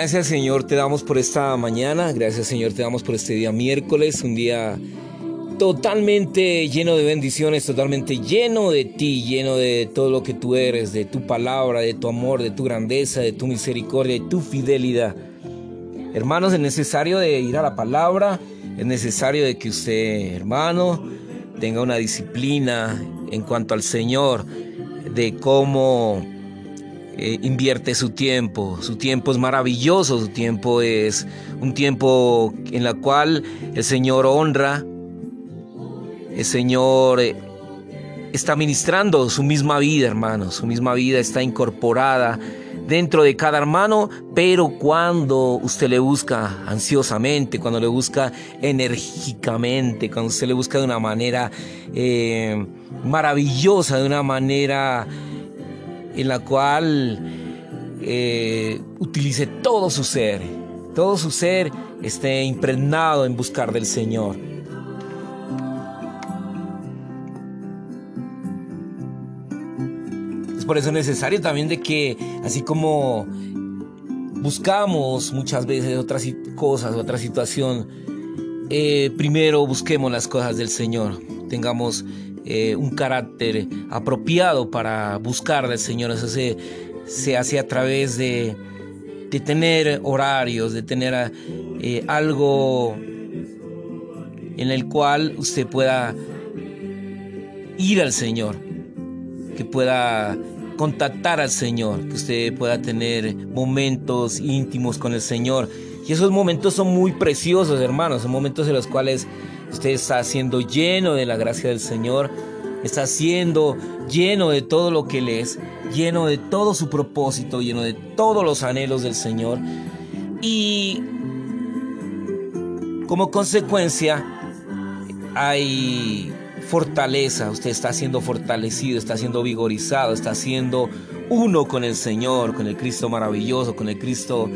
gracias Señor te damos por esta mañana, gracias Señor te damos por este día miércoles, un día totalmente lleno de bendiciones, totalmente lleno de ti, lleno de todo lo que tú eres, de tu palabra, de tu amor, de tu grandeza, de tu misericordia, de tu fidelidad. Hermanos, es necesario de ir a la palabra, es necesario de que usted, hermano, tenga una disciplina en cuanto al Señor, de cómo eh, invierte su tiempo. Su tiempo es maravilloso, su tiempo es un tiempo en la cual el Señor honra, el Señor eh, está ministrando su misma vida, hermano, su misma vida está incorporada dentro de cada hermano, pero cuando usted le busca ansiosamente, cuando le busca enérgicamente, cuando usted le busca de una manera eh, maravillosa, de una manera en la cual eh, utilice todo su ser, todo su ser esté impregnado en buscar del Señor. Es por eso necesario también de que, así como buscamos muchas veces otras cosas, otra situación, eh, primero busquemos las cosas del Señor, tengamos eh, un carácter apropiado para buscar del Señor. Eso se, se hace a través de, de tener horarios, de tener eh, algo en el cual usted pueda ir al Señor, que pueda contactar al Señor, que usted pueda tener momentos íntimos con el Señor. Y esos momentos son muy preciosos, hermanos, son momentos en los cuales Usted está siendo lleno de la gracia del Señor, está siendo lleno de todo lo que Él es, lleno de todo su propósito, lleno de todos los anhelos del Señor. Y como consecuencia hay fortaleza, usted está siendo fortalecido, está siendo vigorizado, está siendo uno con el Señor, con el Cristo maravilloso, con el Cristo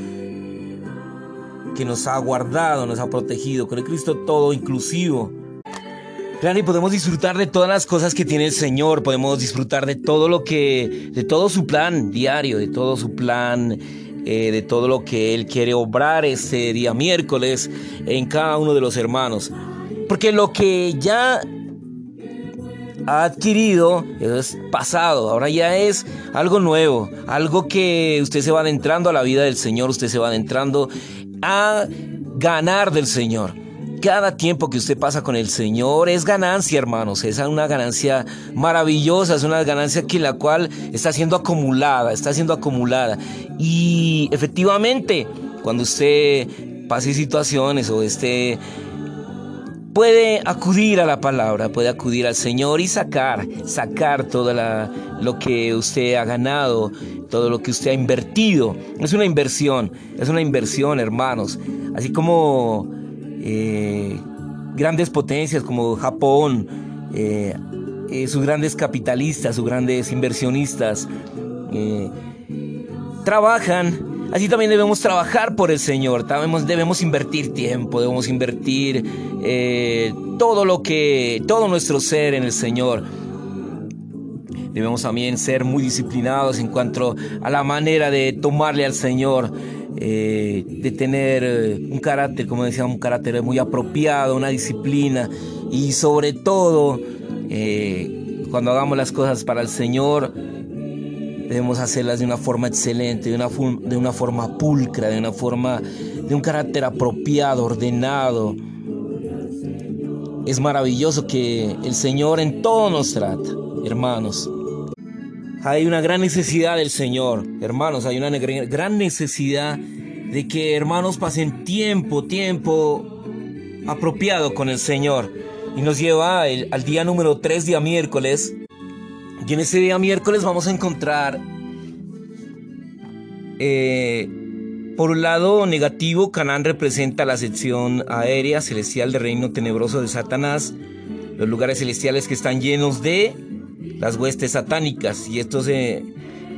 que nos ha guardado, nos ha protegido, con el Cristo todo inclusivo. Claro, y podemos disfrutar de todas las cosas que tiene el Señor, podemos disfrutar de todo lo que, de todo su plan diario, de todo su plan eh, de todo lo que Él quiere obrar este día miércoles en cada uno de los hermanos. Porque lo que ya ha adquirido es pasado, ahora ya es algo nuevo, algo que usted se va adentrando a la vida del Señor, usted se va adentrando a ganar del Señor. Cada tiempo que usted pasa con el Señor es ganancia, hermanos. Es una ganancia maravillosa, es una ganancia que la cual está siendo acumulada, está siendo acumulada. Y efectivamente, cuando usted pase situaciones o esté puede acudir a la palabra, puede acudir al Señor y sacar, sacar todo lo que usted ha ganado, todo lo que usted ha invertido. Es una inversión, es una inversión, hermanos. Así como eh, grandes potencias como Japón, eh, eh, sus grandes capitalistas, sus grandes inversionistas, trabajan Así también debemos trabajar por el Señor, debemos, invertir tiempo, debemos invertir eh, todo lo que, todo nuestro ser en el Señor. Debemos también ser muy disciplinados en cuanto a la manera de tomarle al Señor, eh, de tener eh, un carácter, como decía, un carácter muy apropiado, una disciplina y sobre todo, cuando hagamos las cosas para el Señor, debemos hacerlas de una forma excelente, de una, de una forma pulcra, de una forma de un carácter apropiado, ordenado. Es maravilloso que el Señor en todo nos trata, hermanos. Hay una gran necesidad del Señor, hermanos, hay una gran necesidad de que hermanos pasen tiempo, tiempo apropiado con el Señor. Y nos lleva al día número 3, día miércoles, y en ese día miércoles vamos a encontrar, eh, por un lado negativo, Canaán representa la sección aérea celestial del reino tenebroso de Satanás, los lugares celestiales que están llenos de las huestes satánicas y estos eh,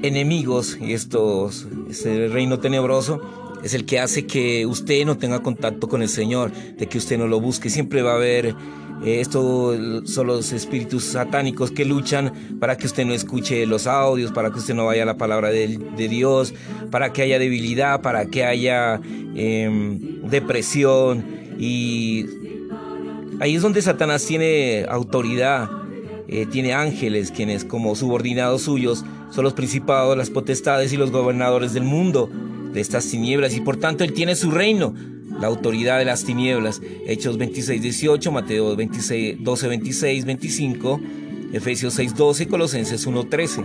enemigos y estos, ese reino tenebroso es el que hace que usted no tenga contacto con el Señor, de que usted no lo busque. Siempre va a haber eh, estos son los espíritus satánicos que luchan para que usted no escuche los audios, para que usted no vaya a la palabra de, Dios, para que haya debilidad, para que haya em, depresión. Y ahí es donde Satanás tiene autoridad, eh, tiene ángeles, quienes como subordinados suyos son los principados, las potestades y los gobernadores del mundo, de estas tinieblas, y por tanto él tiene su reino la autoridad de las tinieblas. Hechos 26, 18, Mateo 26, 12, 26, 25, Efesios 6, 12, Colosenses 1, 13.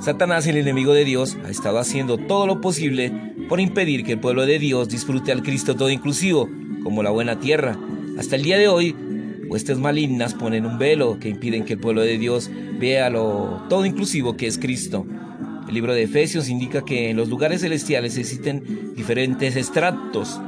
Satanás, el enemigo de Dios, ha estado haciendo todo lo posible por impedir que el pueblo de Dios disfrute al Cristo todo inclusivo, como la buena tierra. Hasta el día de hoy, huestes malignas ponen un velo que impiden que el pueblo de Dios vea lo todo inclusivo que es Cristo. El libro de Efesios indica que en los lugares celestiales existen diferentes estratos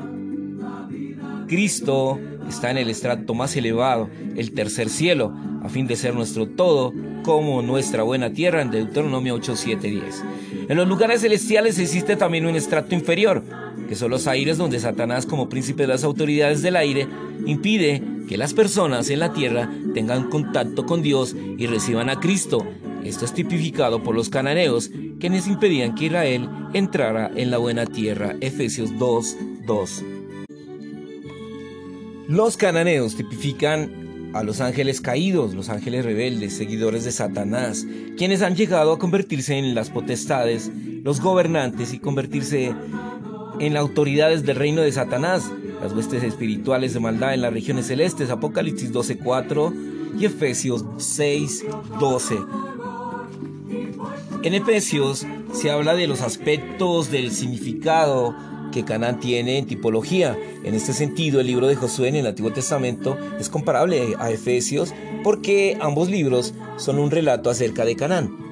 Cristo está en el estrato más elevado, el tercer cielo, a fin de ser nuestro todo, como nuestra buena tierra en Deuteronomio 8, 10. En los lugares celestiales existe también un estrato inferior, que son los aires donde Satanás, como príncipe de las autoridades del aire, impide que las personas en la tierra tengan contacto con Dios y reciban a Cristo. Esto es tipificado por los cananeos, quienes impedían que Israel entrara en la buena tierra. Efesios 2, 2. Los cananeos tipifican a los ángeles caídos, los ángeles rebeldes, seguidores de Satanás, quienes han llegado a convertirse en las potestades, los gobernantes y convertirse en las autoridades del reino de Satanás, las huestes espirituales de maldad en las regiones celestes, Apocalipsis 12.4 y Efesios 6.12. En Efesios se habla de los aspectos del significado que Canaán tiene en tipología. En este sentido, el libro de Josué en el Antiguo Testamento es comparable a Efesios porque ambos libros son un relato acerca de Canaán.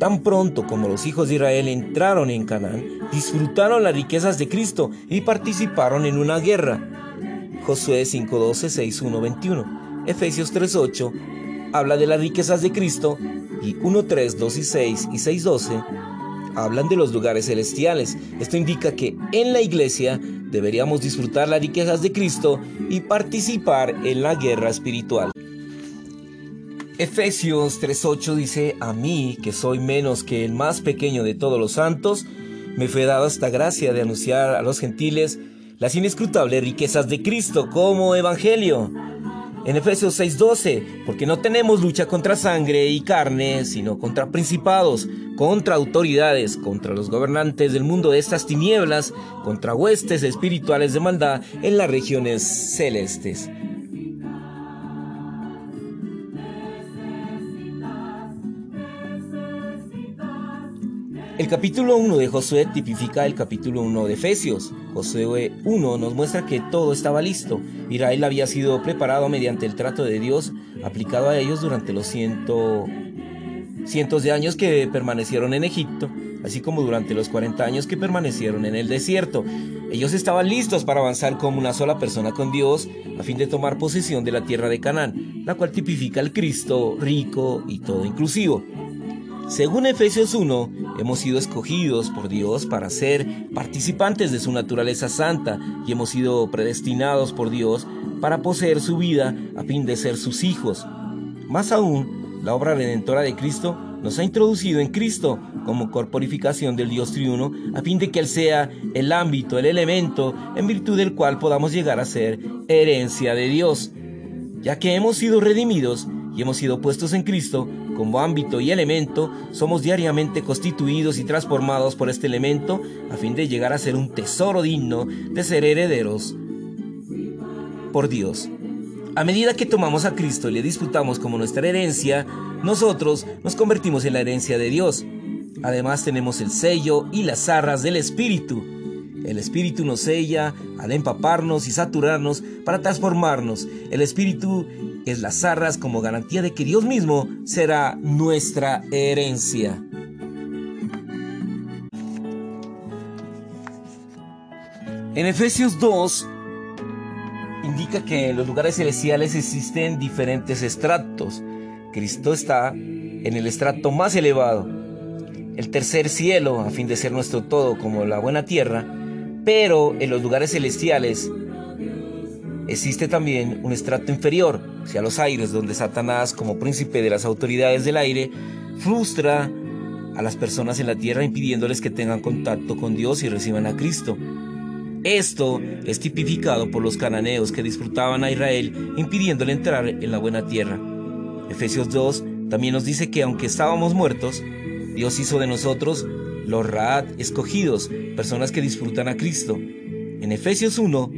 Tan pronto como los hijos de Israel entraron en Canaán, disfrutaron las riquezas de Cristo y participaron en una guerra. Josué 5:12, 6:1, 21. Efesios 3:8 habla de las riquezas de Cristo y 1:3, 2 y 6 y 6:12 hablan de los lugares celestiales. Esto indica que en la iglesia deberíamos disfrutar las riquezas de Cristo y participar en la guerra espiritual. Efesios 3:8 dice, a mí, que soy menos que el más pequeño de todos los santos, me fue dada esta gracia de anunciar a los gentiles las inescrutables riquezas de Cristo como evangelio. En Efesios 6:12, porque no tenemos lucha contra sangre y carne, sino contra principados, contra autoridades, contra los gobernantes del mundo de estas tinieblas, contra huestes espirituales de maldad en las regiones celestes. El capítulo 1 de Josué tipifica el capítulo 1 de Efesios. Josué 1 nos muestra que todo estaba listo. Israel había sido preparado mediante el trato de Dios aplicado a ellos durante los cientos de años que permanecieron en Egipto, así como durante los 40 años que permanecieron en el desierto. Ellos estaban listos para avanzar como una sola persona con Dios a fin de tomar posesión de la tierra de Canaán, la cual tipifica al Cristo rico y todo inclusivo. Según Efesios 1, hemos sido escogidos por Dios para ser participantes de su naturaleza santa y hemos sido predestinados por Dios para poseer su vida a fin de ser sus hijos. Más aún, la obra redentora de Cristo nos ha introducido en Cristo como corporificación del Dios triuno a fin de que Él sea el ámbito, el elemento en virtud del cual podamos llegar a ser herencia de Dios. Ya que hemos sido redimidos y hemos sido puestos en Cristo, como ámbito y elemento, somos diariamente constituidos y transformados por este elemento a fin de llegar a ser un tesoro digno de ser herederos por Dios. A medida que tomamos a Cristo y le disfrutamos como nuestra herencia, nosotros nos convertimos en la herencia de Dios. Además tenemos el sello y las arras del Espíritu. El Espíritu nos sella al empaparnos y saturarnos para transformarnos. El Espíritu es las arras como garantía de que Dios mismo será nuestra herencia. En Efesios 2 indica que en los lugares celestiales existen diferentes estratos. Cristo está en el estrato más elevado, el tercer cielo, a fin de ser nuestro todo como la buena tierra, pero en los lugares celestiales existe también un estrato inferior, hacia los aires, donde Satanás, como príncipe de las autoridades del aire, frustra a las personas en la tierra impidiéndoles que tengan contacto con Dios y reciban a Cristo. Esto es tipificado por los cananeos que disfrutaban a Israel impidiéndole entrar en la buena tierra. Efesios 2 también nos dice que aunque estábamos muertos, Dios hizo de nosotros los Raad escogidos, personas que disfrutan a Cristo. En Efesios 1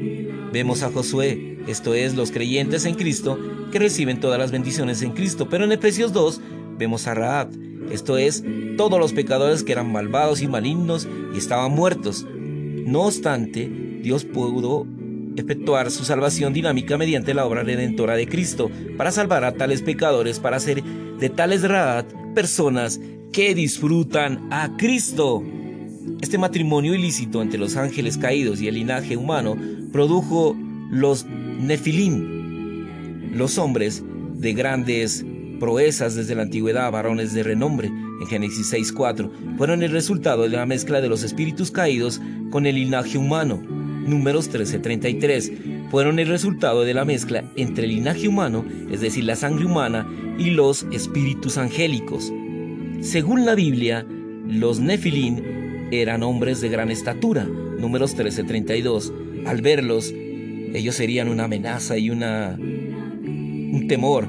vemos a Josué, esto es, los creyentes en Cristo, que reciben todas las bendiciones en Cristo. Pero en Efesios 2 vemos a Raab, esto es, todos los pecadores que eran malvados y malignos y estaban muertos. No obstante, Dios pudo efectuar su salvación dinámica mediante la obra redentora de Cristo para salvar a tales pecadores, para hacer de tales Raab personas que disfrutan a Cristo. Este matrimonio ilícito entre los ángeles caídos y el linaje humano produjo los Nefilim, los hombres de grandes proezas desde la antigüedad, varones de renombre, en Génesis 6.4, fueron el resultado de la mezcla de los espíritus caídos con el linaje humano. Números 13.33 fueron el resultado de la mezcla entre el linaje humano, es decir, la sangre humana, y los espíritus angélicos. Según la Biblia, los Nefilim eran hombres de gran estatura. Números 13:32. Al verlos, ellos serían una amenaza y una un temor,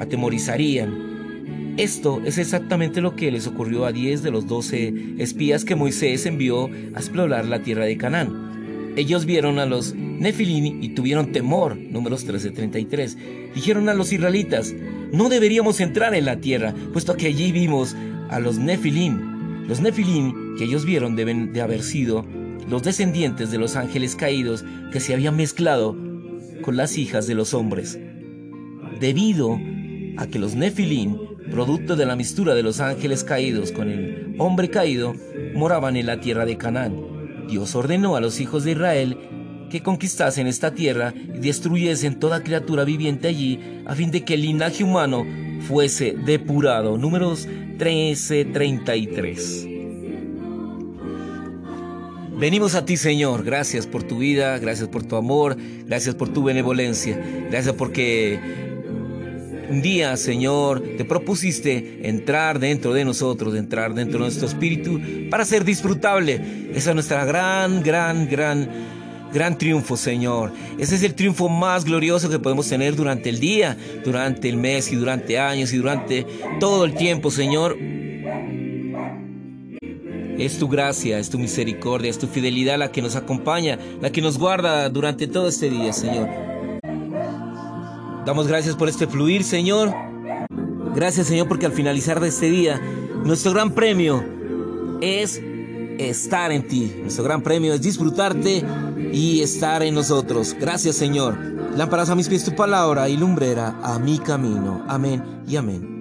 atemorizarían. Esto es exactamente lo que les ocurrió a 10 de los 12 espías que Moisés envió a explorar la tierra de Canaán. Ellos vieron a los Nefilim y tuvieron temor. Números 13:33. Dijeron a los israelitas, no deberíamos entrar en la tierra, puesto que allí vimos a los Nefilim los Nefilim que ellos vieron deben de haber sido los descendientes de los ángeles caídos que se habían mezclado con las hijas de los hombres. Debido a que los Nefilim, producto de la mistura de los ángeles caídos con el hombre caído, moraban en la tierra de Canaán, Dios ordenó a los hijos de Israel que conquistasen esta tierra y destruyesen toda criatura viviente allí, a fin de que el linaje humano fuese depurado. Números 13:33. Venimos a ti, Señor. Gracias por tu vida, gracias por tu amor, gracias por tu benevolencia, gracias porque un día, Señor, te propusiste entrar dentro de nosotros, entrar dentro de nuestro espíritu para ser disfrutable. Esa es nuestra gran, gran, gran, gran triunfo, Señor. Ese es el triunfo más glorioso que podemos tener durante el día, durante el mes y durante años y durante todo el tiempo, Señor. Es tu gracia, es tu misericordia, es tu fidelidad la que nos acompaña, la que nos guarda durante todo este día, Señor. Damos gracias por este fluir, Señor. Gracias, Señor, porque al finalizar de este día, nuestro gran premio es estar en ti. Nuestro gran premio es disfrutarte y estar en nosotros. Gracias, Señor. Lámparas a mis pies tu palabra y lumbrera a mi camino. Amén y amén.